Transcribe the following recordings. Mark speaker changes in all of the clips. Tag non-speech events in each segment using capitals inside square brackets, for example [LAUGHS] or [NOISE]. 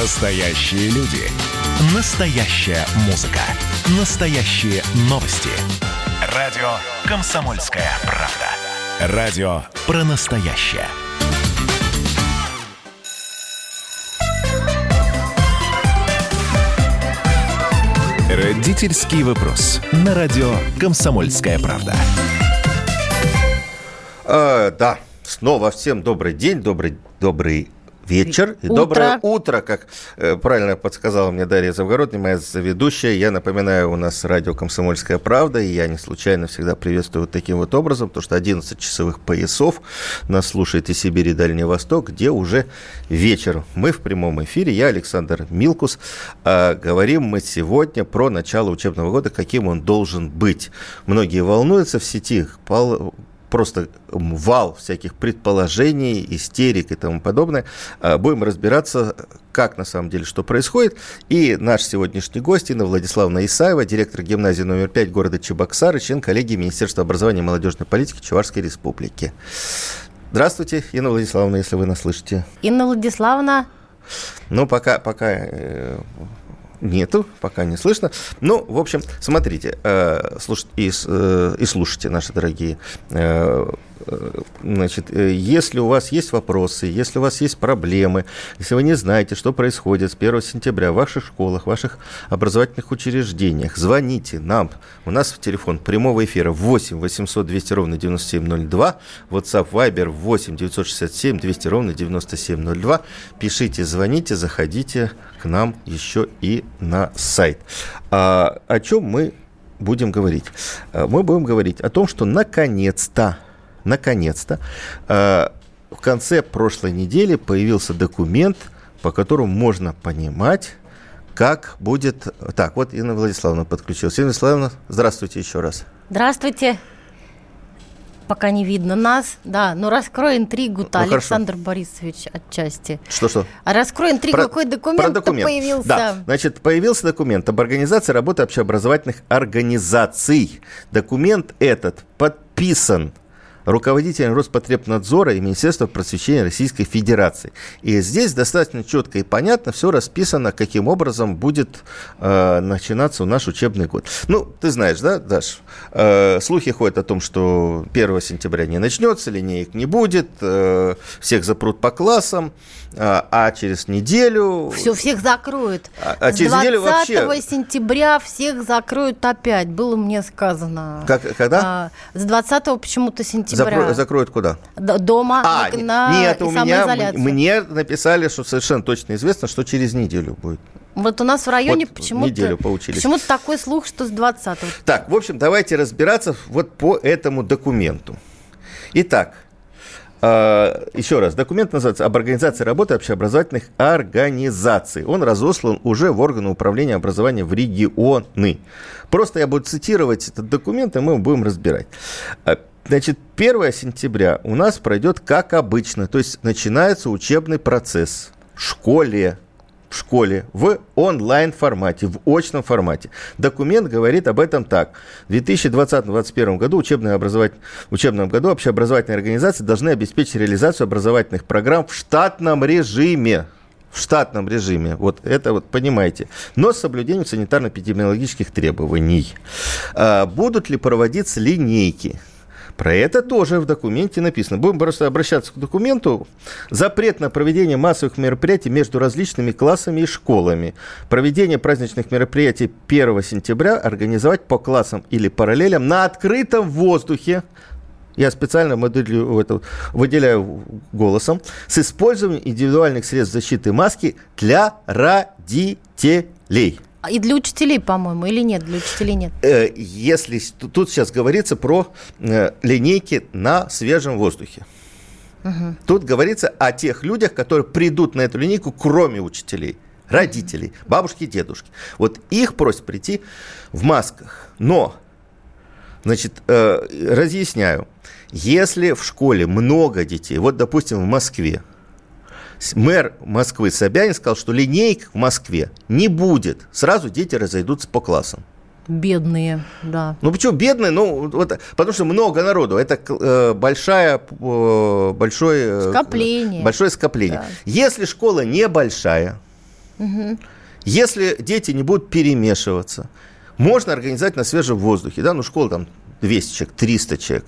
Speaker 1: Настоящие люди. Настоящая музыка. Настоящие новости. Радио «Комсомольская правда». Радио про настоящее. Родительский вопрос. На радио «Комсомольская правда».
Speaker 2: А, да, снова всем добрый день, добрый, добрый вечер и
Speaker 3: Утро.
Speaker 2: доброе утро, как э, правильно подсказала мне Дарья Завгородняя, моя ведущая. Я напоминаю, у нас радио «Комсомольская правда», и я не случайно всегда приветствую вот таким вот образом, потому что 11 часовых поясов нас слушает и Сибирь, и Дальний Восток, где уже вечер. Мы в прямом эфире, я Александр Милкус. А говорим мы сегодня про начало учебного года, каким он должен быть. Многие волнуются в сети, просто вал всяких предположений, истерик и тому подобное. А, Будем разбираться, как на самом деле, что происходит. И наш сегодняшний гость Инна Владиславовна Исаева, директор гимназии номер 5 города Чебоксары, член коллегии Министерства образования и молодежной политики Чувашской Республики. Здравствуйте, Инна Владиславовна, если вы нас слышите.
Speaker 3: Инна Владиславовна,
Speaker 2: Ну, пока, пока э, нету, пока не слышно. Ну, в общем, смотрите, э, слуш- и, э, и слушайте, наши дорогие. Э, Значит, э, если у вас есть вопросы, если у вас есть проблемы, если вы не знаете, что происходит с 1 сентября в ваших школах, в ваших образовательных учреждениях, звоните нам. У нас телефон прямого эфира 8 800 200 ровно 9702, WhatsApp Viber 8 967 200 ровно 9702. Пишите, звоните, заходите к нам еще и на сайт. А, о чем мы будем говорить? А, Мы будем говорить о том, что наконец-то, наконец-то, а, в конце прошлой недели появился документ, по которому можно понимать, как будет... Так, вот Инна Владиславовна подключилась. Инна Владиславовна, здравствуйте еще раз.
Speaker 3: здравствуйте. Пока не видно нас, да, но раскрой интригу-то,
Speaker 2: Ну, хорошо.
Speaker 3: Александр Борисович, отчасти.
Speaker 2: Что-что?
Speaker 3: А раскрой интригу,
Speaker 2: Про-
Speaker 3: какой документ
Speaker 2: документ.
Speaker 3: появился.
Speaker 2: Да, значит, появился документ об организации работы общеобразовательных организаций. Документ этот подписан руководителем Роспотребнадзора и Министерства просвещения Российской Федерации. И здесь достаточно четко и понятно все расписано, каким образом будет э, начинаться наш учебный год. Ну, ты знаешь, да, Даш, э, слухи ходят о том, что 1 сентября не начнется, линеек не будет, э, всех запрут по классам, а, а через неделю...
Speaker 3: Все, всех закроют.
Speaker 2: А- а через
Speaker 3: 20
Speaker 2: неделю вообще-
Speaker 3: сентября всех закроют опять, было мне сказано.
Speaker 2: Как- когда?
Speaker 3: А, с 20 почему-то сентября.
Speaker 2: Закро- закроют куда?
Speaker 3: Д- Дома,
Speaker 2: А,
Speaker 3: на, на
Speaker 2: нет, у меня мне написали, что совершенно точно известно, что через неделю будет.
Speaker 3: Вот у нас в районе
Speaker 2: Вот
Speaker 3: почему-то,
Speaker 2: неделю поучились.
Speaker 3: почему-то такой слух, что с 20
Speaker 2: Так, в общем, давайте разбираться вот по этому документу. Итак, еще раз, документ называется «Об организации работы общеобразовательных организаций». Он разослан уже в органы управления образования в регионы. Просто я буду цитировать этот документ, и мы его будем разбирать. Э, Значит, 1 сентября у нас пройдет как обычно, то есть начинается учебный процесс в школе, в школе в онлайн формате, в очном формате. Документ говорит об этом так. В 2020-2021 году в учебном году общеобразовательные организации должны обеспечить реализацию образовательных программ в штатном режиме. В штатном режиме. Вот это вот понимаете. Но с соблюдением санитарно-эпидемиологических требований. А, будут ли проводиться линейки? Про это тоже в документе написано. Будем просто обращаться к документу. Запрет на проведение массовых мероприятий между различными классами и школами. Проведение праздничных мероприятий 1 сентября организовать по классам или параллелям на открытом воздухе. Я специально моделью это, выделяю голосом. С использованием индивидуальных средств защиты маски для родителей.
Speaker 3: А И для учителей, по-моему, или нет? Для учителей нет.
Speaker 2: Э, если тут- сейчас говорится про э, линейки на свежем воздухе. Тут говорится о тех людях, которые придут на эту линейку, кроме учителей, родителей, бабушки и дедушки. Вот их просят прийти в масках. Но, значит, э, разъясняю, если в школе много детей, вот, допустим, в Москве, мэр Москвы Собянин сказал, что линейок в Москве не будет. Сразу дети разойдутся по классам.
Speaker 3: Бедные, да.
Speaker 2: Ну почему бедные? Ну вот, потому что много народу. Это э, большая, э, большое э,
Speaker 3: Скопление.
Speaker 2: Большое скопление.
Speaker 3: Да.
Speaker 2: Если школа небольшая, Угу. Если дети не будут перемешиваться, можно организовать на свежем воздухе, да, ну школа там 200 человек, 300 человек.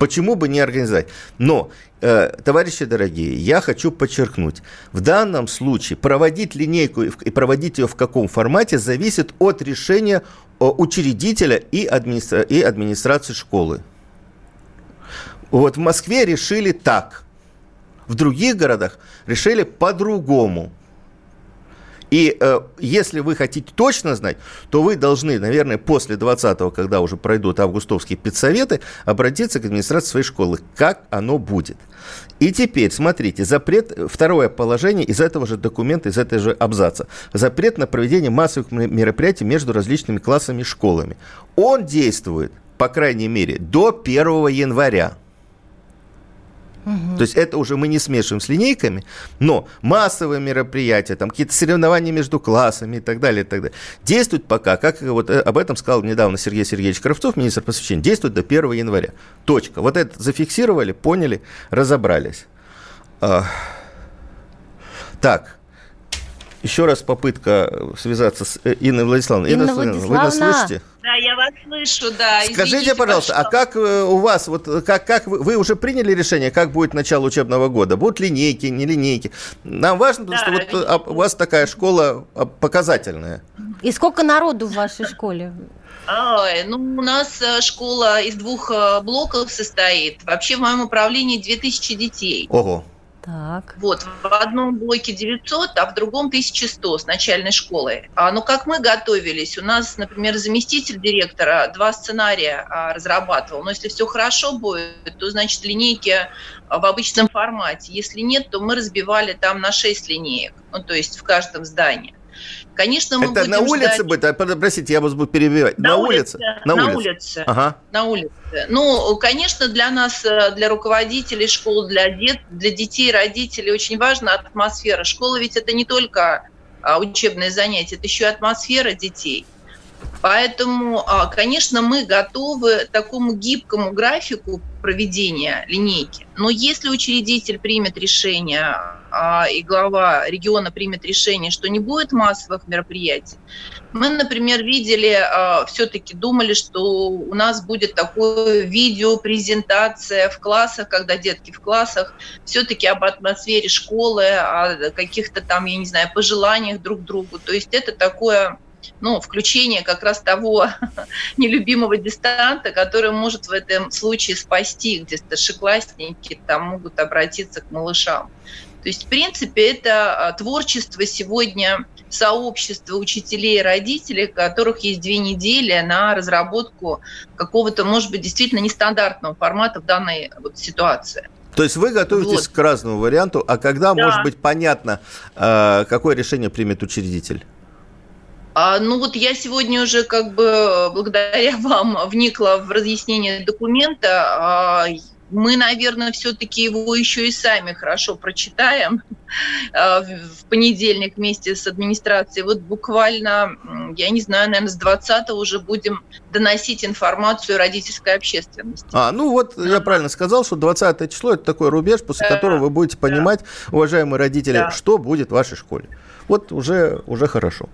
Speaker 2: Почему бы не организовать? Но, э, товарищи дорогие, я хочу подчеркнуть, в данном случае проводить линейку и проводить ее в каком формате зависит от решения э, учредителя и, администра... и администрации школы. Вот в Москве решили так, в других городах решили по-другому. И э, если вы хотите точно знать, то вы должны, наверное, после 20-го, когда уже пройдут августовские педсоветы, обратиться к администрации своей школы, как оно будет. И теперь, смотрите, запрет, второе положение из этого же документа, из этой же абзаца. Запрет на проведение массовых мероприятий между различными классами школами. Он действует, по крайней мере, до 1 января. Угу. То есть это уже мы не смешиваем с линейками, но массовые мероприятия, там какие-то соревнования между классами и так далее, и так далее, действуют пока, как вот э, об этом сказал недавно Сергей Сергеевич Кравцов, министр просвещения, действует до 1 января. Точка. Вот это зафиксировали, поняли, разобрались. А, так, еще раз попытка связаться с э, Инной Владиславовной.
Speaker 3: Инна, Инна Владиславовна, вы нас слышите?
Speaker 4: Да, я вас слышу, да.
Speaker 2: Скажите, Извините, пожалуйста, а как э, у вас, вот как, как вы, вы уже приняли решение, как будет начало учебного года? Будут линейки, не линейки? Нам важно, потому да, что вот а, у вас такая школа а, показательная.
Speaker 3: И сколько народу в вашей школе?
Speaker 4: Ой, ну, у нас э, школа из двух блоков состоит. Вообще в моем управлении 2000 детей.
Speaker 2: Ого.
Speaker 4: Так. Вот, в одном блоке 900, а в другом 1100 с начальной школы. А, ну, как мы готовились, у нас, например, заместитель директора два сценария а, разрабатывал. Но если все хорошо будет, то, значит, линейки а, в обычном формате. Если нет, то мы разбивали там на 6 линеек, ну, то есть в каждом здании. Конечно, мы
Speaker 2: Это
Speaker 4: будем
Speaker 2: на улице ждать... будет? А, простите, я вас буду перебивать.
Speaker 4: На, на улице? На, на улице. улице. Ага. На улице. Ну, конечно, для нас, э, для руководителей школ, для, дет, для детей, родителей очень важна атмосфера. Школа ведь это не только а, учебное занятие, это еще и атмосфера детей. Поэтому, а, конечно, мы готовы к такому гибкому графику проведения линейки. Но если учредитель примет решение а, и глава региона примет решение, что не будет массовых мероприятий, мы, например, видели, а, все-таки думали, что у нас будет такое видео, презентация в классах, когда детки в классах, все-таки об атмосфере школы, о каких-то там, я не знаю, пожеланиях друг другу. То есть это такое ну, включение как раз того [LAUGHS] нелюбимого дистанта, который может в этом случае спасти, где старшеклассники там могут обратиться к малышам. То есть, в принципе, это а, творчество сегодня сообщества учителей и родителей, у которых есть две недели на разработку какого-то, может быть, действительно нестандартного формата в данной вот ситуации.
Speaker 2: То есть вы готовитесь вот. к разному варианту, а когда да. может быть понятно, а, какое решение примет учредитель?
Speaker 4: А, ну вот я сегодня уже как бы благодаря [LAUGHS] вам вникла в разъяснение документа. А, мы, наверное, все-таки его еще и сами хорошо прочитаем [LAUGHS] а, в понедельник вместе с администрацией. Вот буквально, я не знаю, наверное, с 20 уже будем доносить информацию родительской общественности.
Speaker 2: А, ну вот я правильно сказал, что 20 число – это такой рубеж, после да. которого вы будете понимать, да. уважаемые родители, да. что будет в вашей школе. Вот уже, уже хорошо.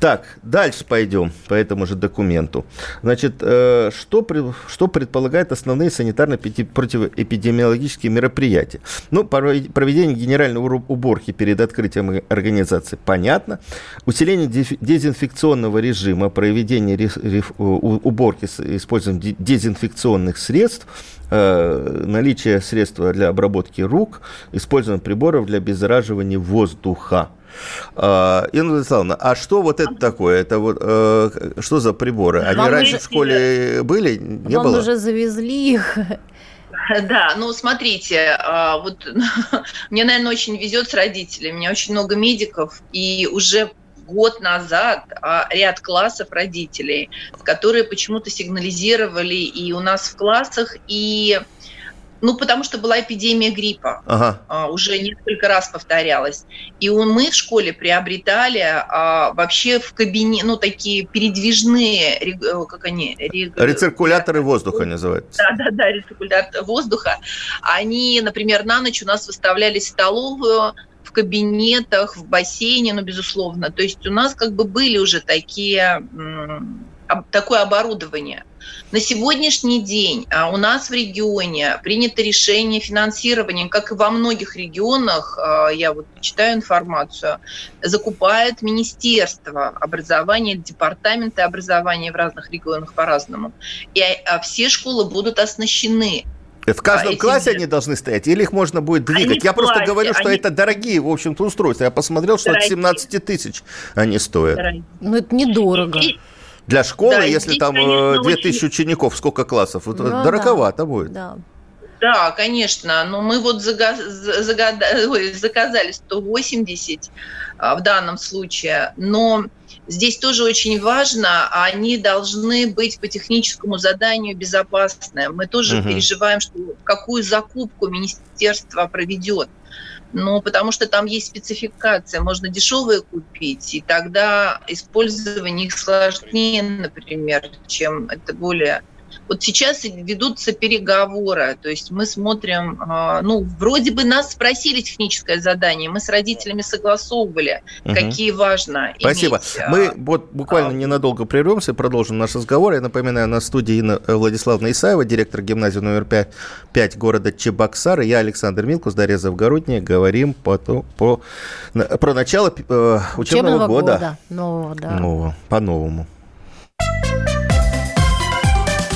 Speaker 2: Так, дальше пойдем по этому же документу. Значит, э, что, что предполагает основные санитарно-противоэпидемиологические мероприятия? Ну, проведение генеральной уборки перед открытием организации, понятно. Усиление дезинфекционного режима, проведение уборки с использованием дезинфекционных средств, э, наличие средства для обработки рук, использование приборов для обеззараживания воздуха. А, Инна Владиславовна, а что вот это такое? Это вот э, что за приборы? Они Вам раньше уже... в школе были? Не
Speaker 3: Вам
Speaker 2: было?
Speaker 3: уже завезли их. [LAUGHS]
Speaker 4: Да, ну смотрите, а, вот [LAUGHS] мне, наверное, очень везет с родителями. У меня очень много медиков, и уже год назад а, ряд классов родителей, которые почему-то сигнализировали и у нас в классах, и ну, потому что была эпидемия гриппа. Ага. А, уже несколько раз повторялась. И мы в школе приобретали а, вообще в кабине, ну, такие передвижные, э, как они?
Speaker 2: Рег... Рециркуляторы воздуха называются.
Speaker 4: Да, да, да, рециркулятор воздуха. Они, например, на ночь у нас выставляли столовую, в кабинетах, в бассейне, ну, безусловно. То есть у нас как бы были уже такие, такое оборудование. На сегодняшний день а, у нас в регионе принято решение финансирования, как и во многих регионах, а, я вот читаю информацию, закупает Министерство образования, департаменты образования в разных регионах по-разному. И а, все школы будут оснащены
Speaker 2: в каждом а классе они должны стоять, или их можно будет двигать? Они Я просто классе, говорю, что они... это дорогие, в общем-то, устройства. Я посмотрел, что дорогие. от 17 тысяч они стоят.
Speaker 3: Дорогие. Ну, это недорого. И,
Speaker 2: для школы, да, если здесь, там конечно, 2000 очень... учеников, сколько классов, ну, дороговато да, будет.
Speaker 4: Да. Да, конечно. Но мы вот заказали 180 а, в данном случае. Но здесь тоже очень важно, они должны быть по техническому заданию безопасны. Мы тоже угу. переживаем, что какую закупку министерство проведет ну, потому что там есть спецификация, можно дешевые купить, и тогда использование их сложнее, например, чем это более вот сейчас ведутся переговоры, то есть мы смотрим, а, ну, вроде бы нас спросили техническое задание, мы с родителями согласовывали, угу. какие важно
Speaker 2: Спасибо. Иметь. А, мы вот буквально а, ненадолго прервемся, продолжим наш разговор. Я напоминаю, на студии Инна Владиславовна Исаева, директор гимназии номер 5, 5 города Чебоксары. Я Александр Милкус, Дарья Завгородняя. Говорим по, по, про начало э, учебного, учебного года. года. Нового, да. Нового, по-новому.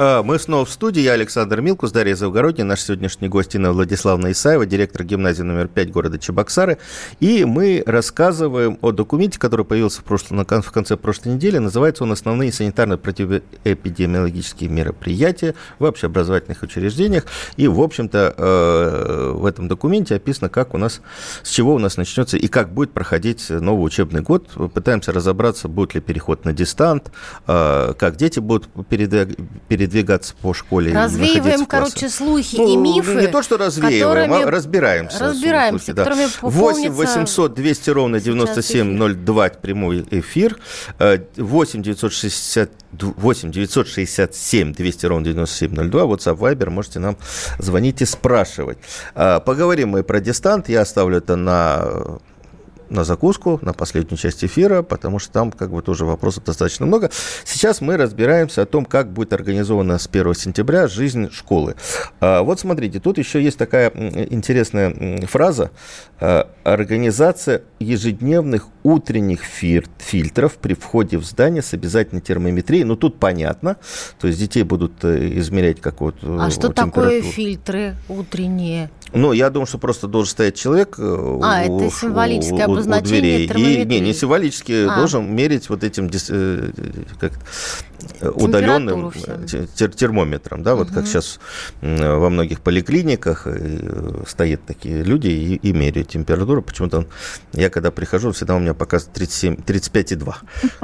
Speaker 2: А, мы снова в студии. Я Александр Милкус, Дарья Завгородняя, наш сегодняшний гость Инна Владиславовна Исаева, директор гимназии номер 5 города Чебоксары. И мы рассказываем о документе, который появился в, прошлом, в конце прошлой недели. Называется он «Основные санитарно-противоэпидемиологические мероприятия в общеобразовательных учреждениях». И, в общем-то, э, в этом документе описано, как у нас, с чего у нас начнется и как будет проходить новый учебный год. Пытаемся разобраться, будет ли переход на дистант, э, как дети будут передвигаться передвигаться по школе.
Speaker 3: Развеиваем, короче, слухи ну, и мифы.
Speaker 2: Не то, что развеиваем, а разбираемся.
Speaker 3: Разбираемся, слухи, которыми да.
Speaker 2: 8 800 200 ровно 9702 прямой эфир. 8 960 8 967 200 ровно 9702. WhatsApp, Viber. Можете нам звонить и спрашивать. А, поговорим мы про дистант. Я оставлю это на на закуску, на последнюю часть эфира, потому что там как бы тоже вопросов достаточно много. Сейчас мы разбираемся о том, как будет организована с 1 сентября жизнь школы. А, вот смотрите, тут еще есть такая интересная фраза. А, Организация ежедневных утренних фильтров при входе в здание с обязательной термометрией. Ну, тут понятно. То есть детей будут э, измерять как вот
Speaker 3: А что такое фильтры утренние?
Speaker 2: Ну, я думаю, что просто должен стоять человек э,
Speaker 3: а, у, это символическое у, обозначение у дверей.
Speaker 2: И, не, не символически, а. должен мерить вот этим э, как, удаленным тер, термометром. Да, угу. Вот как сейчас во многих поликлиниках стоят такие люди и, и меряют температуру. Почему-то я когда прихожу, всегда у меня показывает 37, 35,2.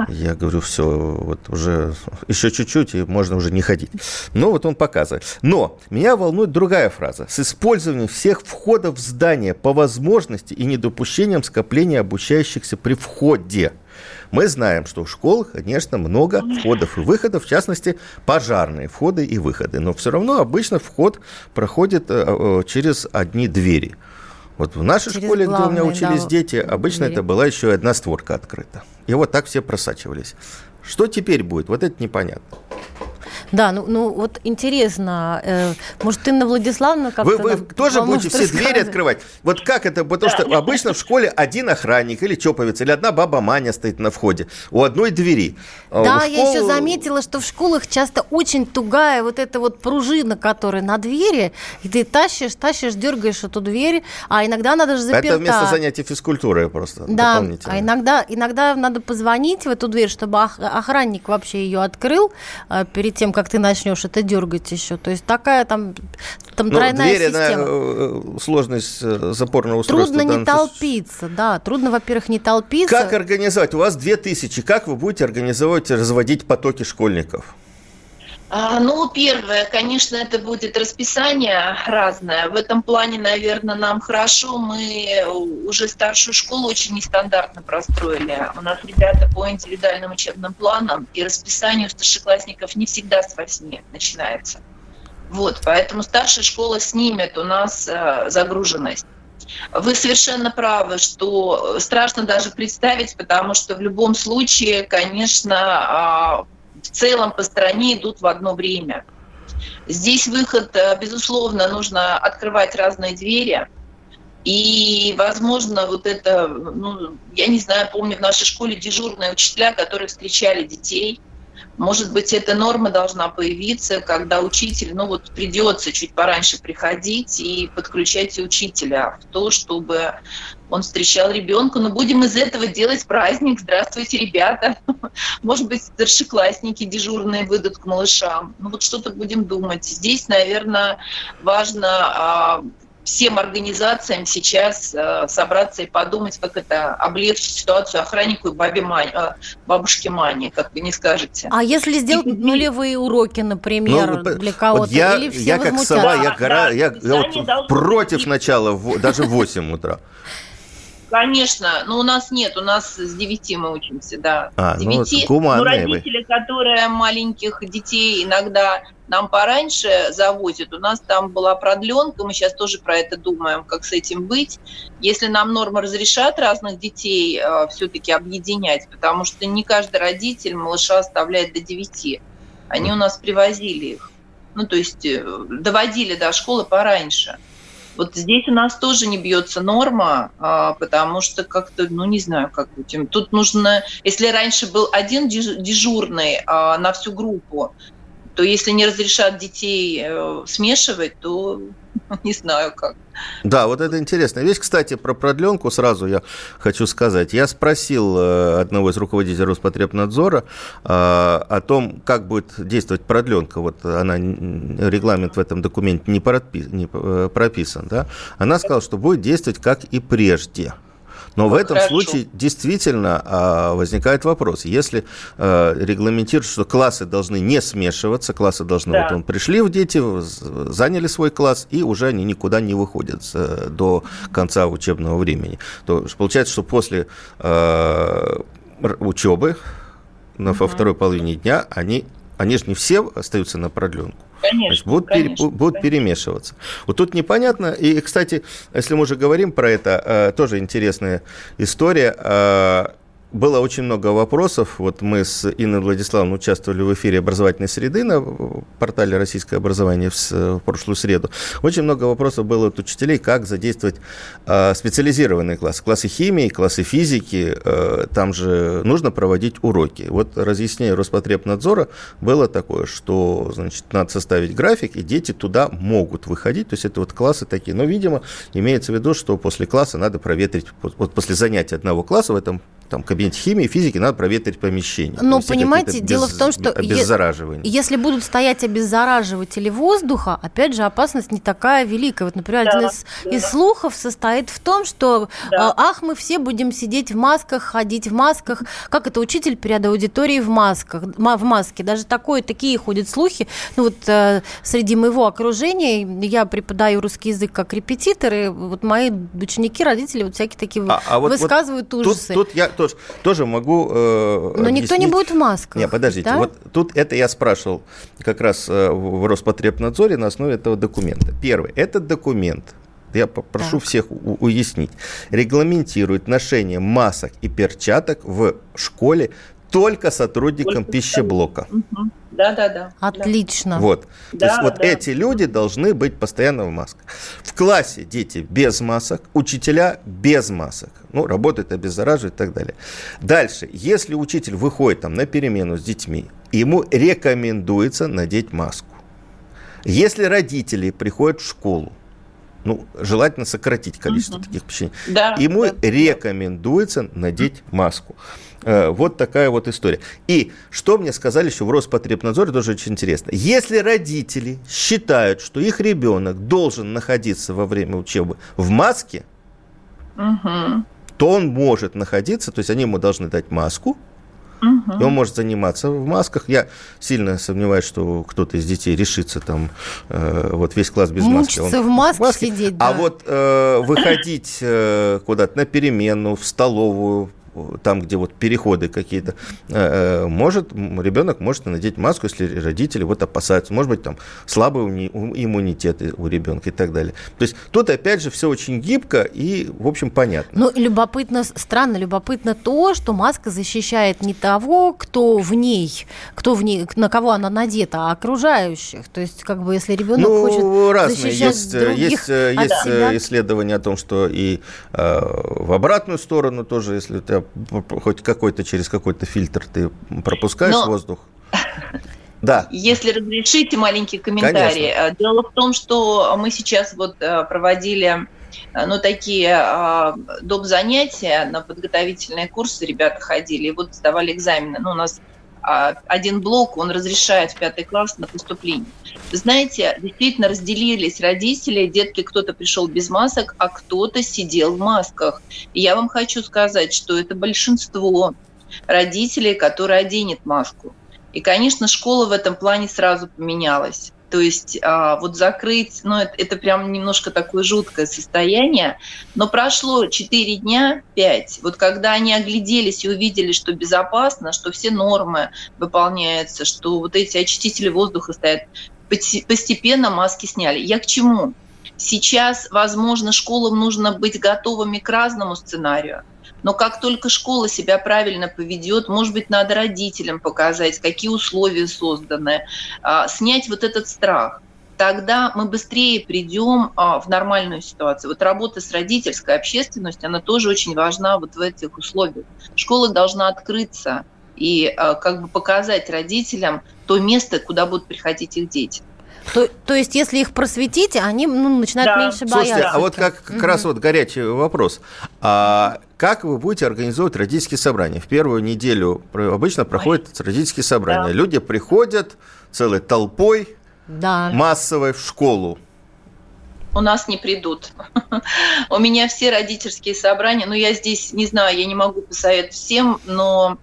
Speaker 2: Я говорю, все, вот уже еще чуть-чуть, и можно уже не ходить. Ну, вот он показывает. Но меня волнует другая фраза. С использованием всех входов в здание по возможности и недопущением скопления обучающихся при входе. Мы знаем, что в школах, конечно, много входов и выходов, в частности, пожарные входы и выходы. Но все равно обычно вход проходит э, э, через одни двери. Вот в нашей через школе, главные, где у меня учились да, дети, обычно двери. это была еще одна створка открыта. И вот так все просачивались. Что теперь будет? Вот это непонятно.
Speaker 3: Да, ну, ну вот интересно, э, может, Инна Владиславовна как-то...
Speaker 2: Вы, вы тоже будете все двери открывать? Вот как это? Потому да. что обычно в школе один охранник или чоповец, или одна баба Маня стоит на входе у одной двери.
Speaker 3: А да, школ... я еще заметила, что в школах часто очень тугая вот эта вот пружина, которая на двери, и ты тащишь, тащишь, дергаешь эту дверь, а иногда надо же заперта.
Speaker 2: Это вместо занятий физкультуры просто
Speaker 3: Да, а иногда, иногда надо позвонить в эту дверь, чтобы охранник вообще ее открыл э, перед тем, как ты начнешь это дергать еще. То есть такая там, там ну, тройная дверь, система. Она,
Speaker 2: э, сложность э, запорного устройства.
Speaker 3: Трудно не толпиться, да. Трудно, во-первых, не толпиться.
Speaker 2: Как организовать? У вас две тысячи. Как вы будете организовывать, разводить потоки школьников?
Speaker 4: А, ну, первое, конечно, это будет расписание разное. В этом плане, наверное, нам хорошо. Мы уже старшую школу очень нестандартно простроили. У нас ребята по индивидуальным учебным планам, и расписание у старшеклассников не всегда с 8 начинается. Вот, поэтому старшая школа снимет у нас э, загруженность. Вы совершенно правы, что страшно даже представить, потому что в любом случае, конечно, а, в целом по стране идут в одно время. Здесь выход, э, безусловно, нужно открывать разные двери. И, возможно, вот это, ну, я не знаю, помню в нашей школе дежурные учителя, которые встречали детей – может быть, эта норма должна появиться, когда учитель, ну вот придется чуть пораньше приходить и подключать учителя в то, чтобы он встречал ребенка. Но будем из этого делать праздник. Здравствуйте, ребята. [LAUGHS] Может быть, старшеклассники дежурные выйдут к малышам. Ну вот что-то будем думать. Здесь, наверное, важно а, всем организациям сейчас э, собраться и подумать, как это облегчить ситуацию охраннику и бабе Мань, э, бабушке Мане, как вы не скажете.
Speaker 3: А если сделать и, нулевые уроки, например, ну, для кого-то? Вот
Speaker 2: я, или все я как сова, я, гора, да, я, я вот против начала, в, даже в 8 утра.
Speaker 4: Конечно, но у нас нет, у нас с 9 мы учимся, да. А, 9, ну, вот, но родители, вы. которые маленьких детей иногда нам пораньше завозят. У нас там была продленка, мы сейчас тоже про это думаем, как с этим быть. Если нам нормы разрешат разных детей э, все-таки объединять, потому что не каждый родитель малыша оставляет до 9. Они у нас привозили их. Ну, то есть э, доводили до школы пораньше. Вот здесь у нас тоже не бьется норма, а, потому что как-то, ну не знаю, как будем. Тут нужно, если раньше был один дежурный а, на всю группу, то если не разрешат детей э, смешивать, то [LAUGHS] не знаю как.
Speaker 2: Да, вот это интересная вещь. Кстати, про продленку сразу я хочу сказать. Я спросил э, одного из руководителей Роспотребнадзора э, о том, как будет действовать продленка. Вот она, регламент в этом документе не прописан. Да? Она сказала, что будет действовать как и прежде. Но в этом Хорошо. случае действительно а, возникает вопрос. Если а, регламентируют, что классы должны не смешиваться, классы должны, да. вот он пришли в дети, заняли свой класс, и уже они никуда не выходят до конца учебного времени. То получается, что после а, учебы на, во второй половине дня они, они же не все остаются на продленку. Конечно, Значит, будут, конечно, пере, будут конечно. перемешиваться. Вот тут непонятно. И, кстати, если мы уже говорим про это, э, тоже интересная история. Было очень много вопросов. Вот мы с Инной Владиславовной участвовали в эфире образовательной среды на портале «Российское образование» в, прошлую среду. Очень много вопросов было от учителей, как задействовать э, специализированные классы. Классы химии, классы физики. Э, там же нужно проводить уроки. Вот разъяснение Роспотребнадзора было такое, что значит, надо составить график, и дети туда могут выходить. То есть это вот классы такие. Но, видимо, имеется в виду, что после класса надо проветрить, вот после занятия одного класса в этом там, кабинете химии, физики надо проветрить помещение.
Speaker 3: Ну, понимаете, дело в том, что
Speaker 2: обеззараживание.
Speaker 3: если будут стоять обеззараживатели воздуха, опять же, опасность не такая великая. Вот, например, да, один из, да. из слухов состоит в том, что да. А, ах, мы все будем сидеть в масках, ходить в масках. Как это учитель перед аудиторией в масках, в маске? Даже такое, такие ходят слухи. Ну вот э, среди моего окружения я преподаю русский язык как репетитор, и вот мои ученики, родители вот всякие такие а, а вот, высказывают вот ужасы.
Speaker 2: Тут, тут я тоже, тоже могу э,
Speaker 3: Но объяснить. никто не будет в масках.
Speaker 2: Нет, подождите. Да? Вот тут это я спрашивал как раз э, в Роспотребнадзоре на основе этого документа. Первый. Этот документ я прошу так. всех уяснить, регламентирует ношение масок и перчаток в школе только сотрудникам только пищеблока.
Speaker 4: Угу. Да, да, да.
Speaker 3: Отлично.
Speaker 2: Вот. Да, То есть вот да. эти люди должны быть постоянно в масках. В классе дети без масок, учителя без масок. Ну, работают, обеззараживают и так далее. Дальше, если учитель выходит там на перемену с детьми, ему рекомендуется надеть маску. Если родители приходят в школу, ну, желательно сократить количество угу. таких посещений. Да, Ему да, рекомендуется надеть маску. Э, вот такая вот история. И что мне сказали еще в Роспотребнадзоре, тоже очень интересно. Если родители считают, что их ребенок должен находиться во время учебы в маске, угу. то он может находиться, то есть они ему должны дать маску, Угу. И он может заниматься в масках. Я сильно сомневаюсь, что кто-то из детей решится там э, вот весь класс без
Speaker 3: Мучиться
Speaker 2: маски.
Speaker 3: Он в маске, в маске сидеть,
Speaker 2: а да. А вот э, выходить э, куда-то на перемену, в столовую, там, где вот переходы какие-то, э, э, может, ребенок может надеть маску, если родители вот опасаются. Может быть, там слабый иммунитет у ребенка и так далее. То есть тут, опять же, все очень гибко и, в общем, понятно.
Speaker 3: Ну, любопытно, странно, любопытно то, что маска защищает не того, кто в ней, кто в ней, на кого она надета, а окружающих. То есть, как бы, если ребенок ну, хочет разные. защищать
Speaker 2: есть,
Speaker 3: других
Speaker 2: есть, есть себя... исследования о том, что и э, в обратную сторону тоже, если у тебя хоть какой-то через какой-то фильтр ты пропускаешь Но... воздух? [LAUGHS]
Speaker 4: Да. Если разрешите маленький комментарий. Конечно. Э, дело в том, что мы сейчас вот э, проводили э, ну, такие доп. занятия на подготовительные курсы ребята ходили, и вот сдавали экзамены. Ну, у нас а, один блок, он разрешает в пятый класс на поступление. Знаете, действительно разделились родители, детки, кто-то пришел без масок, а кто-то сидел в масках. И я вам хочу сказать, что это большинство родителей, которые оденет маску. И, конечно, школа в этом плане сразу поменялась. То есть а, вот закрыть, ну это, это прям немножко такое жуткое состояние. Но прошло 4 дня, 5. Вот когда они огляделись и увидели, что безопасно, что все нормы выполняются, что вот эти очистители воздуха стоят, постепенно маски сняли. Я к чему? Сейчас, возможно, школам нужно быть готовыми к разному сценарию. Но как только школа себя правильно поведет, может быть, надо родителям показать, какие условия созданы, а, снять вот этот страх тогда мы быстрее придем а, в нормальную ситуацию. Вот работа с родительской общественностью, она тоже очень важна вот в этих условиях. Школа должна открыться и а, как бы показать родителям то место, куда будут приходить их дети.
Speaker 3: То, то есть, если их просветить, они ну, начинают да. меньше бояться.
Speaker 2: Слушайте, а вот как, как угу. раз вот горячий вопрос. А как вы будете организовывать родительские собрания? В первую неделю обычно проходят Ой. родительские собрания. Да. Люди приходят целой толпой, да. массовой в школу
Speaker 4: у нас не придут. [LAUGHS] У меня все родительские собрания, ну я здесь не знаю, я не могу посоветовать всем, но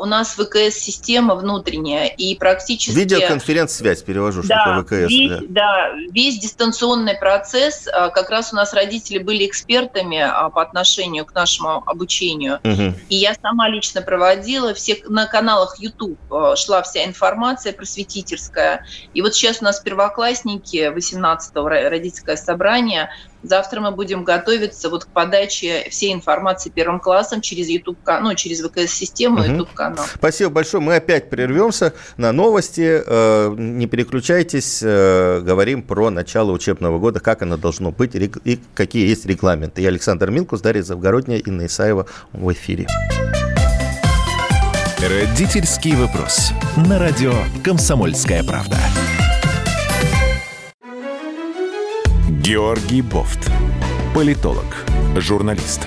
Speaker 4: у нас ВКС-система внутренняя, и практически...
Speaker 2: Видеоконференц-связь перевожу,
Speaker 4: да, что ВКС. Весь, да. да, весь дистанционный процесс, а, как раз у нас родители были экспертами а, по отношению к нашему обучению, угу. и я сама лично проводила, все, на каналах YouTube шла вся информация просветительская, и вот сейчас у нас первоклассники, 18-го родительское собрание, Завтра мы будем готовиться вот к подаче всей информации первым классом через YouTube, ну, через ВКС-систему угу. Канал.
Speaker 2: Спасибо большое. Мы опять прервемся на новости. Э, не переключайтесь. Э, говорим про начало учебного года, как оно должно быть и какие есть регламенты. Я Александр Милкус, Дарья Завгородняя, Инна Исаева в эфире.
Speaker 1: Родительский вопрос. На радио «Комсомольская правда». Георгий Бофт. Политолог, журналист,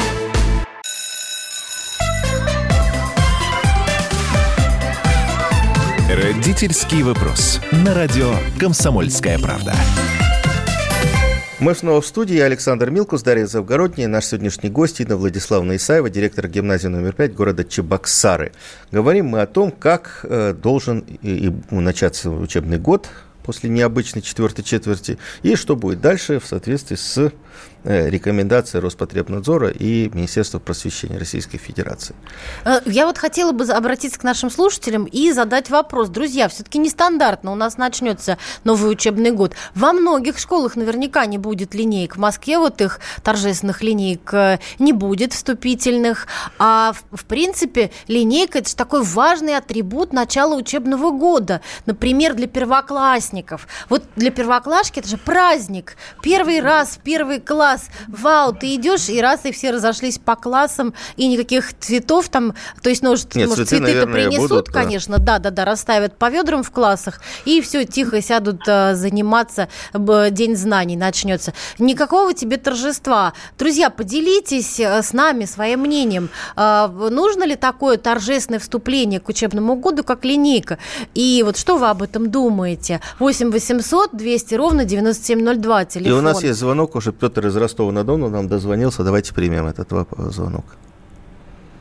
Speaker 1: Родительский вопрос. На радио «Комсомольская правда».
Speaker 2: Мы снова в студии. Александр Милкус, Дарья Завгородняя. Наш сегодняшний гость Инна Владиславовна Исаева, директор гимназии номер 5 города Чебоксары. Говорим мы о том, как э, должен и, начаться учебный год после необычной четвертой четверти, и что будет дальше в соответствии с рекомендации Роспотребнадзора и Министерства просвещения Российской Федерации.
Speaker 3: Э, я вот хотела бы обратиться к нашим слушателям и задать вопрос. Друзья, все-таки нестандартно у нас начнется новый учебный год. Во многих школах наверняка не будет линеек. В Москве вот их торжественных линеек э, не будет вступительных. А в, в принципе линейка это же такой важный атрибут начала учебного года. Например, для первоклассников. Вот для первоклашки это же праздник. Первый раз, первый класс. Вау, ты идешь, и раз, и все разошлись по классам, и никаких цветов там, то есть, ну, Нет, может, цветы, цветы-то принесут, будут, конечно, да, да, да, расставят по ведрам в классах, и все, тихо сядут а, заниматься, День знаний начнется. Никакого тебе торжества. Друзья, поделитесь э, с нами своим мнением. А, нужно ли такое торжественное вступление к учебному году, как линейка? И вот что вы об этом думаете? 8 800 200 ровно 9702 телефон.
Speaker 2: И у нас есть звонок, уже Петр из Ростова-на-Дону нам дозвонился. Давайте примем этот звонок.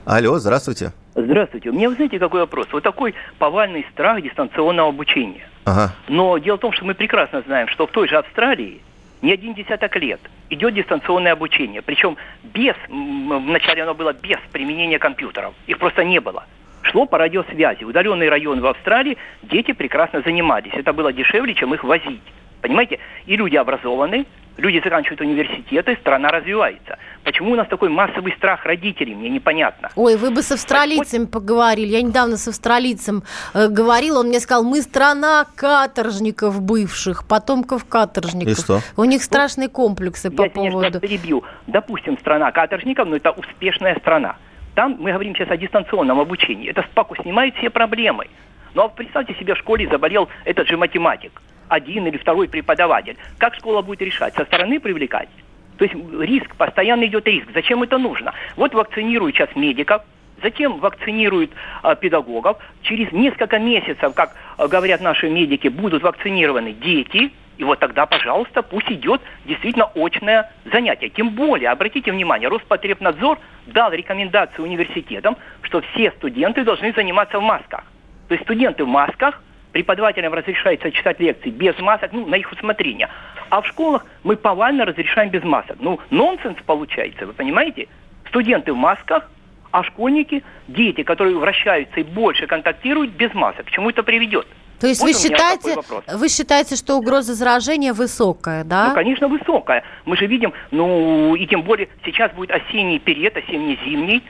Speaker 2: Алло, здравствуйте.
Speaker 5: Здравствуйте. У меня, вы знаете, какой вопрос? Вот такой повальный страх дистанционного обучения. Ага. Но дело в том, что мы прекрасно знаем, что в той же Австралии не один десяток лет идет дистанционное обучение. Причем без, вначале оно было без применения компьютеров. Их просто не было. Шло по радиосвязи. Удаленный район в Австралии дети прекрасно занимались. Это было дешевле, чем их возить. Понимаете? И люди образованы, люди заканчивают университеты, страна развивается. Почему у нас такой массовый страх родителей, мне непонятно.
Speaker 3: Ой, вы бы с австралийцем вот... поговорили. Я недавно с австралийцем э, говорила, он мне сказал, мы страна каторжников бывших, потомков каторжников. И что? У них страшные комплексы
Speaker 5: Я,
Speaker 3: по поводу... Я,
Speaker 5: перебью. Допустим, страна каторжников, но это успешная страна. Там мы говорим сейчас о дистанционном обучении. Это спаку снимает все проблемы. Ну а представьте себе, в школе заболел этот же математик один или второй преподаватель. Как школа будет решать? Со стороны привлекать? То есть риск, постоянно идет риск. Зачем это нужно? Вот вакцинируют сейчас медиков, затем вакцинируют э, педагогов. Через несколько месяцев, как э, говорят наши медики, будут вакцинированы дети. И вот тогда, пожалуйста, пусть идет действительно очное занятие. Тем более, обратите внимание, Роспотребнадзор дал рекомендацию университетам, что все студенты должны заниматься в масках. То есть студенты в масках преподавателям разрешается читать лекции без масок, ну, на их усмотрение. А в школах мы повально разрешаем без масок. Ну, нонсенс получается, вы понимаете? Студенты в масках, а школьники, дети, которые вращаются и больше контактируют без масок. К чему это приведет?
Speaker 3: То есть вот вы считаете, вы считаете, что угроза заражения высокая, да?
Speaker 5: Ну, конечно, высокая. Мы же видим, ну, и тем более сейчас будет осенний период, осенне-зимний,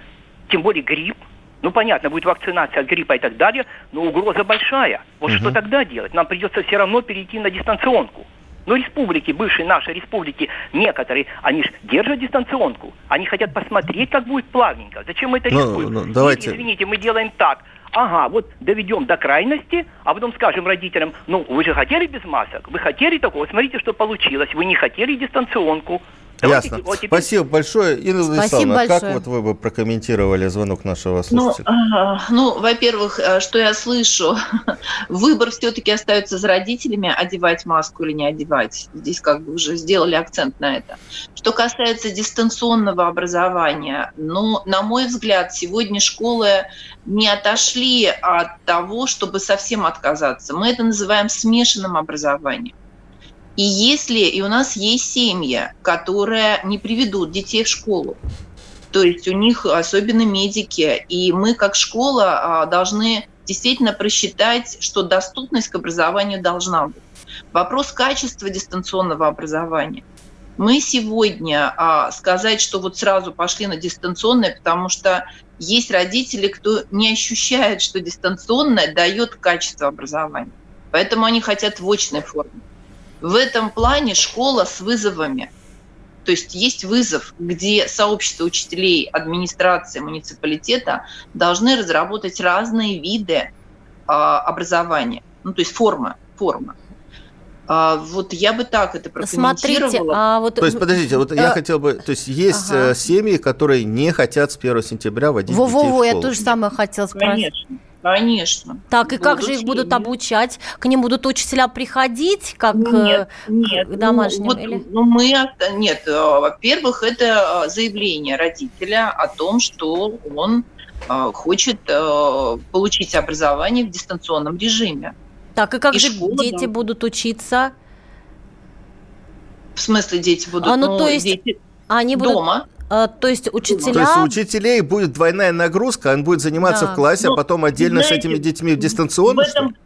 Speaker 5: тем более грипп. Ну, понятно, будет вакцинация от гриппа и так далее, но угроза большая. Вот угу. что тогда делать? Нам придется все равно перейти на дистанционку. Но республики, бывшие наши республики, некоторые, они же держат дистанционку. Они хотят посмотреть, как будет плавненько. Зачем мы это ну, рискуем? Ну, давайте. извините, мы делаем так. Ага, вот доведем до крайности, а потом скажем родителям, ну, вы же хотели без масок, вы хотели такого, смотрите, что получилось, вы не хотели дистанционку.
Speaker 2: Давайте, Ясно. Вот теперь... Спасибо большое. Инна Спасибо большое. как вот вы бы прокомментировали звонок нашего ну, слушателя?
Speaker 4: Ну, ну, во-первых, э, что я слышу, [LAUGHS] выбор все-таки остается за родителями, одевать маску или не одевать. Здесь как бы уже сделали акцент на это. Что касается дистанционного образования, ну, на мой взгляд, сегодня школы не отошли от того, чтобы совсем отказаться. Мы это называем смешанным образованием. И если и у нас есть семьи, которые не приведут детей в школу, то есть у них особенно медики, и мы как школа а, должны действительно просчитать, что доступность к образованию должна быть. Вопрос качества дистанционного образования. Мы сегодня а, сказать, что вот сразу пошли на дистанционное, потому что есть родители, кто не ощущает, что дистанционное дает качество образования. Поэтому они хотят в очной форме. В этом плане школа с вызовами. То есть есть вызов, где сообщество учителей, администрация муниципалитета должны разработать разные виды а, образования, ну то есть форма, форма. А, вот я бы так это прокомментировала. Смотрите,
Speaker 2: а вот... То есть, подождите, вот а... я хотел бы... То есть есть ага. Э, семьи, которые не хотят с 1 сентября водить Во -во -во, детей в школу.
Speaker 3: я тоже самое хотела спросить.
Speaker 4: Конечно. Конечно.
Speaker 3: Так, и будут как же их будут обучать? К ним будут учителя приходить, как
Speaker 4: нет, э, нет. к
Speaker 3: домашним?
Speaker 4: Ну, вот, или? ну мы, нет, э, во-первых, это заявление родителя о том, что он хочет получить образование в дистанционном режиме.
Speaker 3: Так, и как и же школа, дети да. будут учиться?
Speaker 4: В смысле дети будут?
Speaker 3: А, ну, ну то есть дети они будут... дома. А, то есть учителя... То есть
Speaker 2: у учителей будет двойная нагрузка, он будет заниматься да. в классе, а ну, а потом отдельно знаете, с этими детьми дистанционно?
Speaker 4: В этом,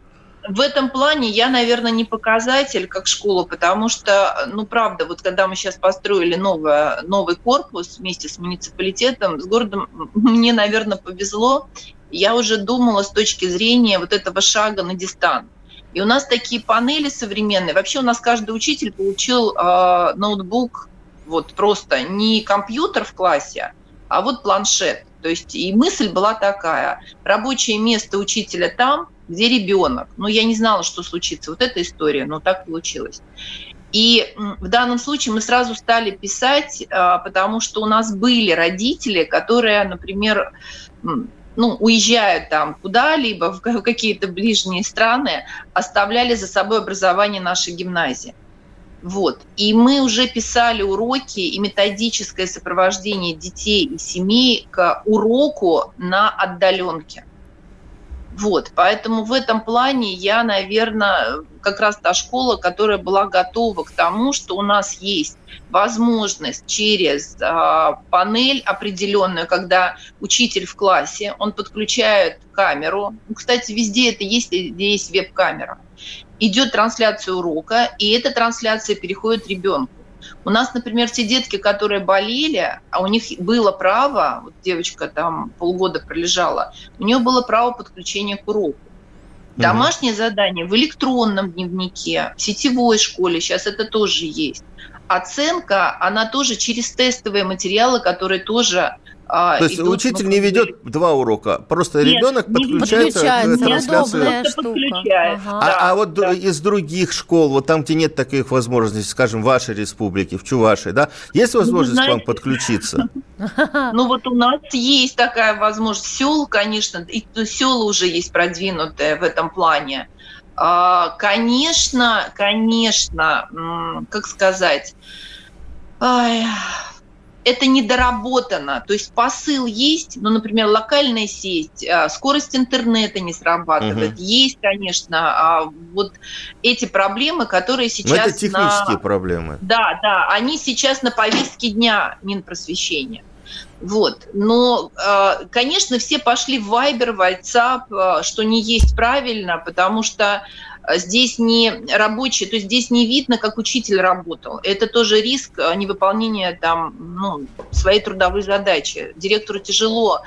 Speaker 4: в этом плане я, наверное, не показатель как школа, потому что, ну, правда, вот когда мы сейчас построили новое, новый корпус вместе с муниципалитетом, с городом, мне, наверное, повезло. Я уже думала с точки зрения вот этого шага на дистант. И у нас такие панели современные. Вообще у нас каждый учитель получил э, ноутбук, вот просто не компьютер в классе, а вот планшет. То есть и мысль была такая: рабочее место учителя там, где ребенок. Но я не знала, что случится. Вот эта история, но так получилось. И в данном случае мы сразу стали писать, а, потому что у нас были родители, которые, например, ну, уезжают там куда-либо, в какие-то ближние страны, оставляли за собой образование нашей гимназии. Вот. И мы уже писали уроки и методическое сопровождение детей и семей к уроку на отдаленке. Вот, поэтому в этом плане я, наверное, как раз та школа, которая была готова к тому, что у нас есть возможность через э, панель определенную, когда учитель в классе, он подключает камеру. Ну, кстати, везде это есть, где есть веб-камера. Идет трансляция урока, и эта трансляция переходит ребенку. У нас, например, те детки, которые болели, а у них было право, вот девочка там полгода пролежала, у нее было право подключения к уроку. Домашнее угу. задание в электронном дневнике, в сетевой школе, сейчас это тоже есть. Оценка, она тоже через тестовые материалы, которые тоже
Speaker 2: То есть учитель не ведет два урока, просто Нет, ребенок подключается, подключается к трансляции. Ага. А, а вот да. из других школ, вот там, где нет таких возможностей, скажем, в вашей республике, в Чувашии, да, есть ну, возможность знаете, к вам подключиться? [LAUGHS]
Speaker 4: Ну вот у нас есть такая возможность. Сел, конечно, и села уже есть продвинутые в этом плане. А, конечно, конечно, как сказать, это недоработано. То есть посыл есть, но, например, локальная сеть, а, скорость интернета не срабатывает. Угу. Есть, конечно, а, вот эти проблемы, которые сейчас... Но
Speaker 2: это технические на... проблемы.
Speaker 4: Да, да, они сейчас на повестке дня Минпросвещения. Вот. Но, а, конечно, все пошли в Viber, в WhatsApp, что не есть правильно, потому что здесь не рабочий, то есть здесь не видно, как учитель работал. Это тоже риск а, невыполнения там, ну, своей трудовой задачи. Директору тяжело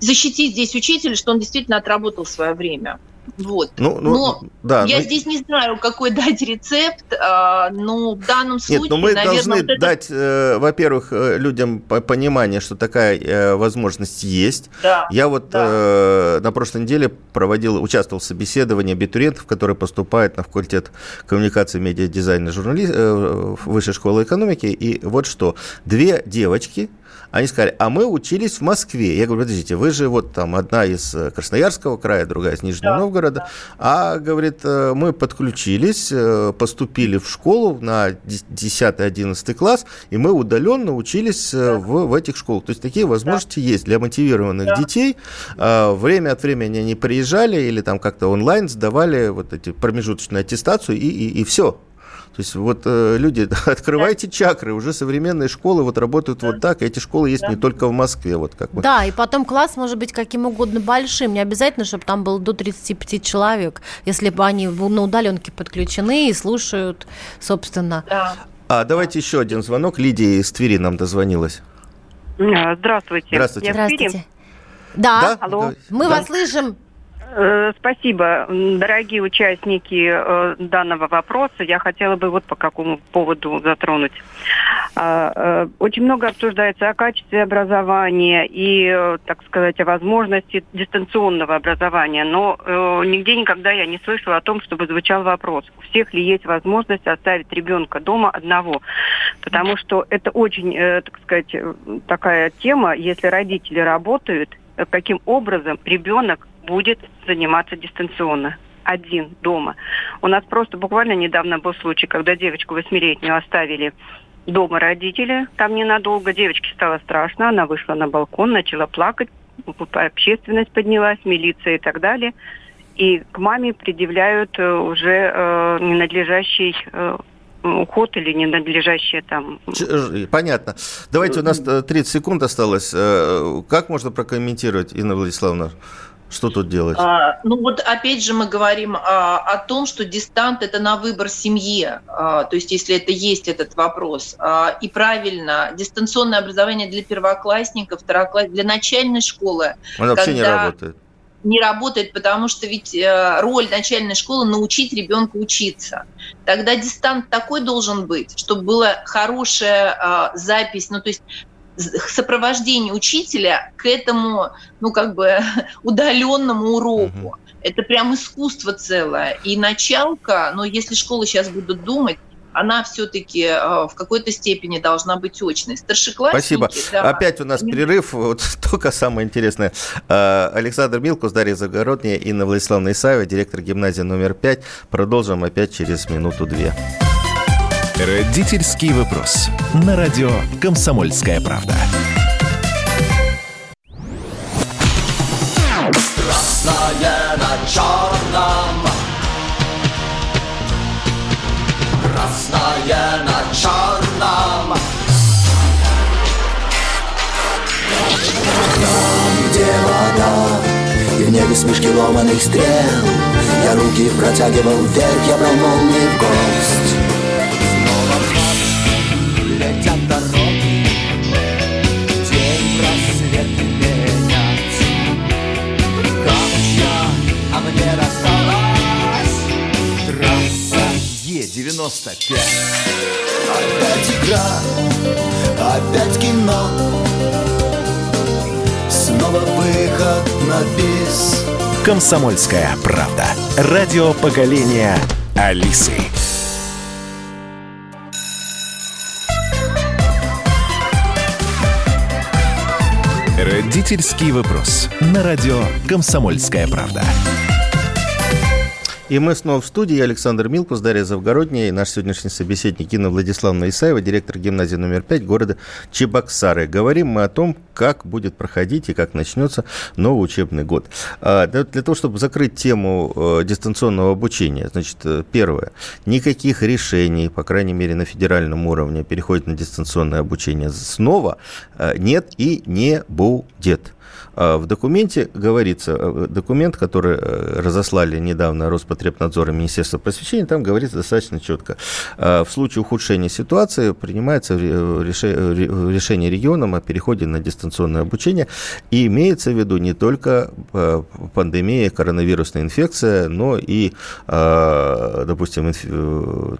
Speaker 4: защитить здесь учителя, что он действительно отработал свое время. Вот. Ну, ну, но да, я но... здесь не знаю, какой [LAUGHS] дать рецепт, а, но в данном случае,
Speaker 2: Нет, но мы наверное, должны вот это... дать, э, во-первых, э, людям понимание, что такая э, возможность есть. Да, я вот да. на прошлой неделе проводил, участвовал в собеседовании абитуриентов, которые поступают на факультет коммуникации, медиа, дизайна, журналист, Высшей школы экономики, и вот что, две девочки, они сказали, а мы учились в Москве. Я говорю, подождите, вы же вот там одна из э, Красноярского края, другая из Нижнего да, Новгорода. Да. А, говорит, э, мы подключились, э, поступили в школу на 10-11 класс, и мы удаленно учились да. в, в этих школах. То есть такие возможности да. есть для мотивированных да. детей. А, время от времени они приезжали или там как-то онлайн сдавали вот эти промежуточную аттестацию, и, и, и все. То есть вот э, люди, [LAUGHS] открывайте чакры, уже современные школы вот работают да. вот так, и эти школы есть да. не только в Москве. Вот как
Speaker 3: бы. Да, и потом класс может быть каким угодно большим, не обязательно, чтобы там было до 35 человек, если бы они на удаленке подключены и слушают, собственно.
Speaker 2: Да. А давайте еще один звонок. Лидия из Твери нам дозвонилась.
Speaker 6: А, здравствуйте.
Speaker 2: Здравствуйте.
Speaker 3: Здравствуйте. Да, да? Алло. мы да. вас слышим.
Speaker 6: Э, спасибо, дорогие участники э, данного вопроса. Я хотела бы вот по какому поводу затронуть. А, э, очень много обсуждается о качестве образования и, так сказать, о возможности дистанционного образования, но нигде никогда я не слышала о том, чтобы звучал вопрос, у всех ли есть возможность оставить ребенка дома одного. Потому что это очень, так сказать, такая тема, если родители работают, каким образом ребенок будет заниматься дистанционно один дома. У нас просто буквально недавно был случай, когда девочку восьмилетнюю оставили дома родители, там ненадолго. Девочке стало страшно, она вышла на балкон, начала плакать, общественность поднялась, милиция и так далее. И к маме предъявляют э, уже э, ненадлежащий э, уход или ненадлежащее там...
Speaker 2: Понятно. Давайте, у нас 30 секунд осталось. Как можно прокомментировать, Инна Владиславовна? Что тут делать?
Speaker 4: А, ну вот опять же мы говорим а, о том, что дистант это на выбор семьи, а, то есть если это есть этот вопрос. А, и правильно, дистанционное образование для первоклассников, второклассников, для начальной школы.
Speaker 2: Он вообще не работает.
Speaker 4: Не работает, потому что ведь э, роль начальной школы научить ребенка учиться. Тогда дистант такой должен быть, чтобы была хорошая э, запись, ну то есть сопровождение учителя к этому, ну, как бы [LAUGHS] удаленному уроку. Угу. Это прям искусство целое. И началка, но если школы сейчас будут думать, она все-таки э, в какой-то степени должна быть очной. Старшеклассники...
Speaker 2: Спасибо. Да, Опять у нас они... перерыв. Вот [LAUGHS] только самое интересное. Э, Александр Милкус, Дарья Загородняя, Инна Владиславовна Исаева, директор гимназии номер 5. Продолжим опять через минуту-две.
Speaker 1: Родительский вопрос. На радио «Комсомольская правда».
Speaker 7: Красное на черном Красное на черном Там, где вода И в небе смешки ломаных стрел Я руки протягивал вверх Я брал молнии в гость Е-95 Опять игра, опять кино Снова выход на бис
Speaker 1: Комсомольская правда. Радио поколения Алисы. Родительский вопрос. На радио «Комсомольская правда».
Speaker 2: И мы снова в студии. Александр Милкус, Дарья Завгородняя и наш сегодняшний собеседник Инна Владиславовна Исаева, директор гимназии номер 5 города Чебоксары. Говорим мы о том, как будет проходить и как начнется новый учебный год. А, для того, чтобы закрыть тему э, дистанционного обучения, значит, э, первое. Никаких решений, по крайней мере, на федеральном уровне переходит на дистанционное обучение снова э, нет и не будет. А в документе говорится, э, документ, который э, разослали недавно Роспотребнадзор и Министерство просвещения, там говорится достаточно четко. А в случае ухудшения ситуации принимается решение регионом о переходе на дистанционное обучение. И имеется в виду не только э, пандемия, коронавирусная инфекция, но и, допустим,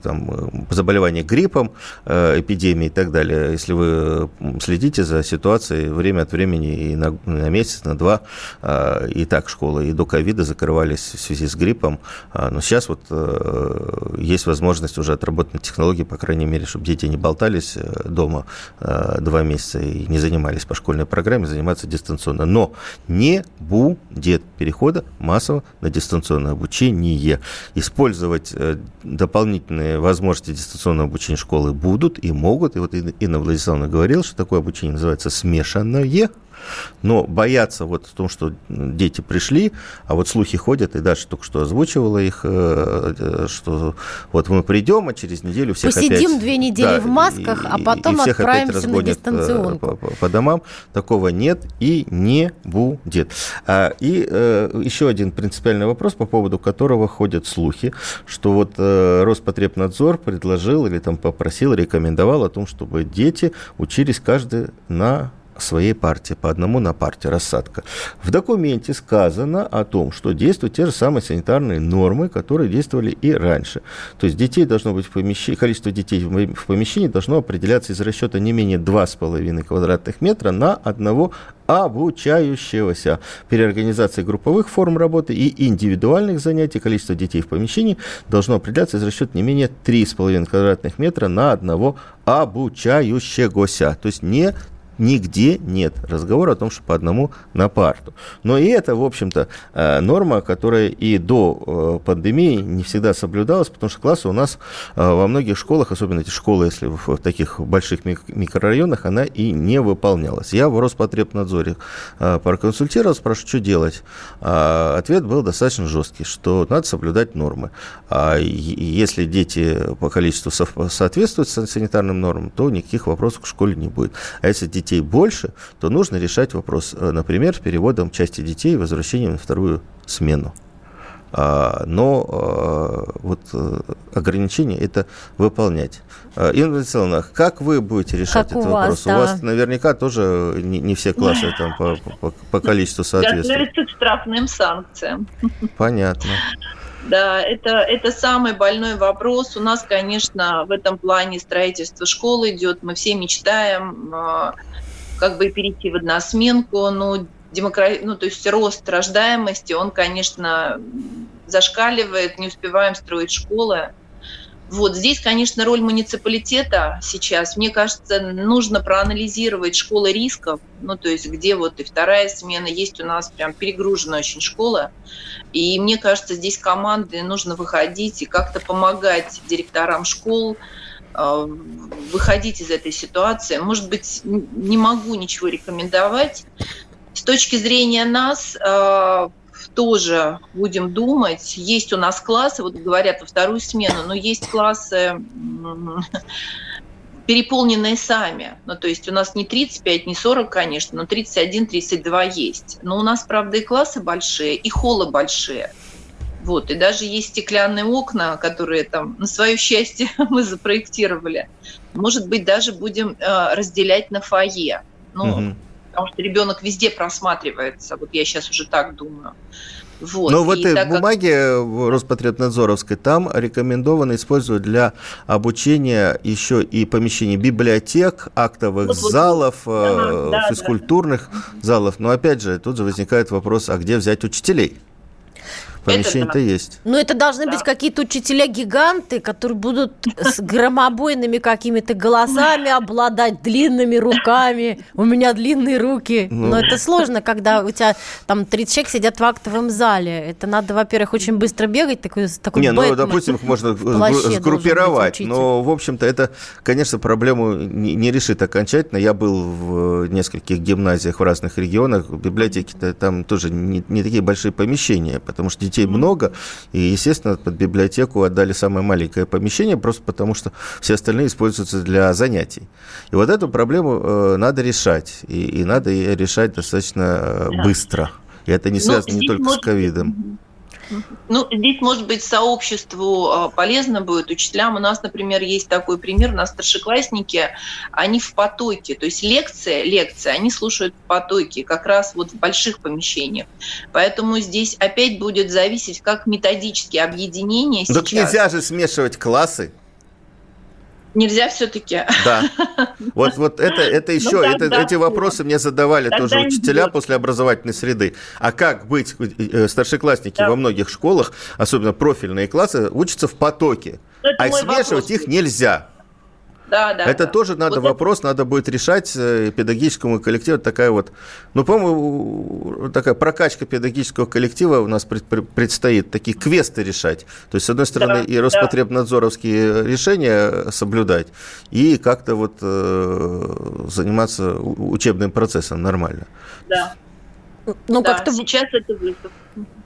Speaker 2: там, заболевание гриппом, эпидемии и так далее. Если вы следите за ситуацией время от времени и на месяц, месяц, на два. А, и так школы и до ковида закрывались в связи с гриппом. А, но сейчас вот э, есть возможность уже отработать технологии, по крайней мере, чтобы дети не болтались э, дома э, два месяца и не занимались по школьной программе, заниматься дистанционно. Но не будет перехода массово на дистанционное обучение. Использовать дополнительные возможности дистанционного обучения школы будут и могут. И вот Инна Владиславовна говорила, что такое обучение называется смешанное но бояться вот в том, что дети пришли, а вот слухи ходят, и Даша только что озвучивала их, э, э, что вот мы придем, а через неделю всех
Speaker 3: Посидим
Speaker 2: опять...
Speaker 3: две недели да, в масках, а потом и всех отправимся на э, дистанционку.
Speaker 2: По, по домам. Такого нет и не будет. А, и еще один принципиальный вопрос, по поводу которого ходят слухи, что вот Роспотребнадзор предложил или там попросил, рекомендовал о том, чтобы дети учились каждый на своей партии, по одному на партию, рассадка. В документе сказано о том, что действуют те же самые санитарные нормы, которые действовали и раньше. То есть детей должно быть в помещении, количество детей в помещении должно определяться из расчета не менее 2,5 квадратных метра на одного обучающегося. При организации групповых форм работы и индивидуальных занятий количество детей в помещении должно определяться из расчета не менее 3,5 квадратных метра на одного обучающегося. То есть не Нигде нет разговора о том, что по одному на парту. Но и это, в общем-то, э, норма, которая и до э, пандемии не всегда соблюдалась, потому что классы у нас э, во многих школах, особенно эти школы, если в таких больших микрорайонах, она и не выполнялась. Я в Роспотребнадзоре проконсультировал, спрашиваю, что делать. А ответ был достаточно жесткий, что надо соблюдать нормы. А если дети по количеству соответствуют санитарным нормам, то никаких вопросов к школе не будет. А если детей больше, то нужно решать вопрос, э, например, с переводом части детей и возвращением на вторую смену. А, но а, вот э, ограничение это выполнять. А, Инна Владиславовна, как вы будете решать как этот у вас, вопрос? Да. У вас наверняка тоже не, не все классы там по, по, по количеству соответствуют.
Speaker 4: Готовится к штрафным санкциям.
Speaker 2: Понятно.
Speaker 4: Да, это, это самый больной вопрос. У нас, конечно, в этом плане строительство школы идет. Мы все мечтаем как бы перейти в односменку, но демокра... ну, то есть рост рождаемости, он, конечно, зашкаливает, не успеваем строить школы. Вот здесь, конечно, роль муниципалитета сейчас, мне кажется, нужно проанализировать школы рисков, ну, то есть где вот и вторая смена, есть у нас прям перегруженная очень школа, и мне кажется, здесь команды нужно выходить и как-то помогать директорам школ, э, выходить из этой ситуации. Может быть, не могу ничего рекомендовать. С точки зрения нас, э, тоже будем думать. Есть у нас классы, вот говорят во вторую смену, но есть классы переполненные сами. Ну, то есть у нас не 35, не 40, конечно, но 31, 32 есть. Но у нас, правда, и классы большие, и холлы большие. Вот, и даже есть стеклянные окна, которые там на свое счастье [LAUGHS] мы запроектировали. Может быть, даже будем э, разделять на фойе. Ну, угу потому что ребенок везде просматривается. Вот я сейчас уже так думаю.
Speaker 2: Вот. Но в этой так бумаге как... Роспотребнадзоровской там рекомендовано использовать для обучения еще и помещений библиотек, актовых вот, залов, вот. Э, ага, физкультурных да, да. залов. Но опять же, тут же возникает вопрос, а где взять учителей? Помещение-то есть.
Speaker 3: Ну, это должны да. быть какие-то учителя-гиганты, которые будут с громобойными какими-то голосами обладать длинными руками. У меня длинные руки. Ну. Но это сложно, когда у тебя там 30 человек сидят в актовом зале. Это надо, во-первых, очень быстро бегать. Такой, такой
Speaker 2: Не, ну, допустим, их [LAUGHS] можно сгруппировать. Но, в общем-то, это, конечно, проблему не решит окончательно. Я был в нескольких гимназиях в разных регионах. Библиотеки-то там тоже не, не такие большие помещения, потому что детей много, и, естественно, под библиотеку отдали самое маленькое помещение, просто потому что все остальные используются для занятий. И вот эту проблему э, надо решать, и, и надо ее решать достаточно э, быстро. И это не ну, связано ну, не только может... с ковидом.
Speaker 4: Ну, здесь, может быть, сообществу а, полезно будет, учителям. У нас, например, есть такой пример, у нас старшеклассники, они в потоке, то есть лекция, лекция, они слушают в потоке, как раз вот в больших помещениях. Поэтому здесь опять будет зависеть, как методические объединения
Speaker 2: Так сейчас. нельзя же смешивать классы.
Speaker 4: Нельзя все-таки.
Speaker 2: Да. [LAUGHS] Вот, вот это, это еще, ну, это, эти вопросы мне задавали тогда тоже учителя после образовательной среды. А как быть, э, э, старшеклассники да. во многих школах, особенно профильные классы, учатся в потоке. Это а смешивать вопрос. их нельзя. Да, да. Это да. тоже надо вот вопрос, это... надо будет решать э, педагогическому коллективу. Такая вот, ну, по-моему, такая прокачка педагогического коллектива у нас пред, предстоит, такие квесты решать. То есть, с одной стороны, да, и Роспотребнадзоровские да. решения соблюдать, и как-то вот э, заниматься учебным процессом нормально.
Speaker 4: Да. Ну, да, как-то... сейчас это вызов.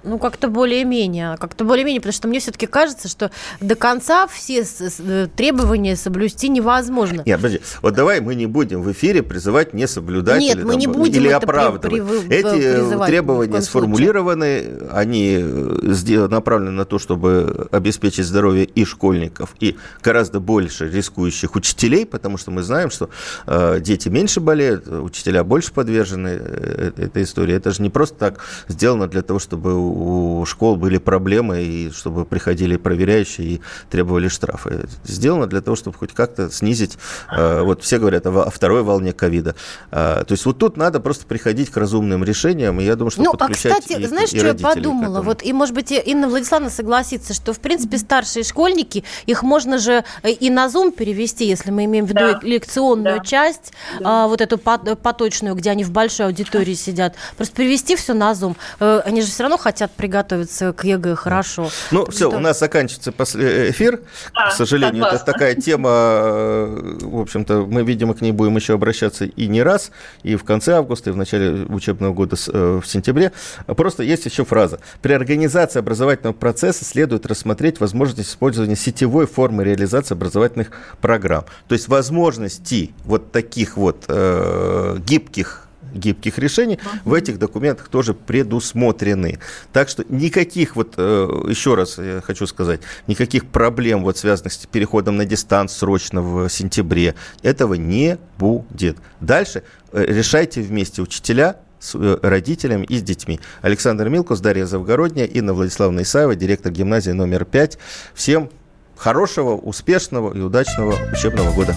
Speaker 3: Ну, как-то более-менее. Как-то более-менее, потому что мне все-таки кажется, что до конца все э, требования соблюсти невозможно.
Speaker 2: Нет, подожди. Вот давай мы не будем в эфире призывать не соблюдать Нет, или, мы там, не будем или оправдывать. При, при, Эти э, требования сформулированы, случае. они э, направлены на то, чтобы обеспечить здоровье и школьников, и гораздо больше рискующих учителей, потому что мы знаем, что э, дети меньше болеют, учителя больше подвержены этой истории. Это же не просто так сделано для того, чтобы чтобы у школ были проблемы, и чтобы приходили проверяющие и требовали штрафы. Сделано для того, чтобы хоть как-то снизить, э, вот все говорят о второй волне ковида. То есть вот тут надо просто приходить к разумным решениям, и я думаю, что ну, а кстати,
Speaker 3: и, знаешь, и что я подумала? Вот, и, может быть, Инна Владиславовна согласится, что, в принципе, старшие школьники, их можно же и на Zoom перевести, если мы имеем в виду да. лекционную да. часть, да. А, вот эту поточную, где они в большой аудитории сидят. Просто перевести все на Zoom. Э, они же все равно хотят приготовиться к ЕГЭ хорошо.
Speaker 2: Ну, все, у нас заканчивается э, эфир. А, к сожалению, это такая тема, э, в общем-то, мы, видимо, к ней будем еще обращаться и не раз, и в конце августа, и в начале учебного года в сентябре. Просто есть еще фраза. При организации образовательного процесса следует рассмотреть возможность использования сетевой формы реализации образовательных программ. То есть возможности вот таких вот э, гибких гибких решений в этих документах тоже предусмотрены. Так что никаких вот, э, еще раз я хочу сказать, никаких проблем вот связанных с переходом на дистанц срочно в сентябре, этого не будет. Дальше э, решайте вместе учителя, с э, родителями и с детьми. Александр Милкус, Дарья Завгородняя, Инна Владиславовна Исаева, директор гимназии номер 5. Всем хорошего, успешного и удачного учебного года.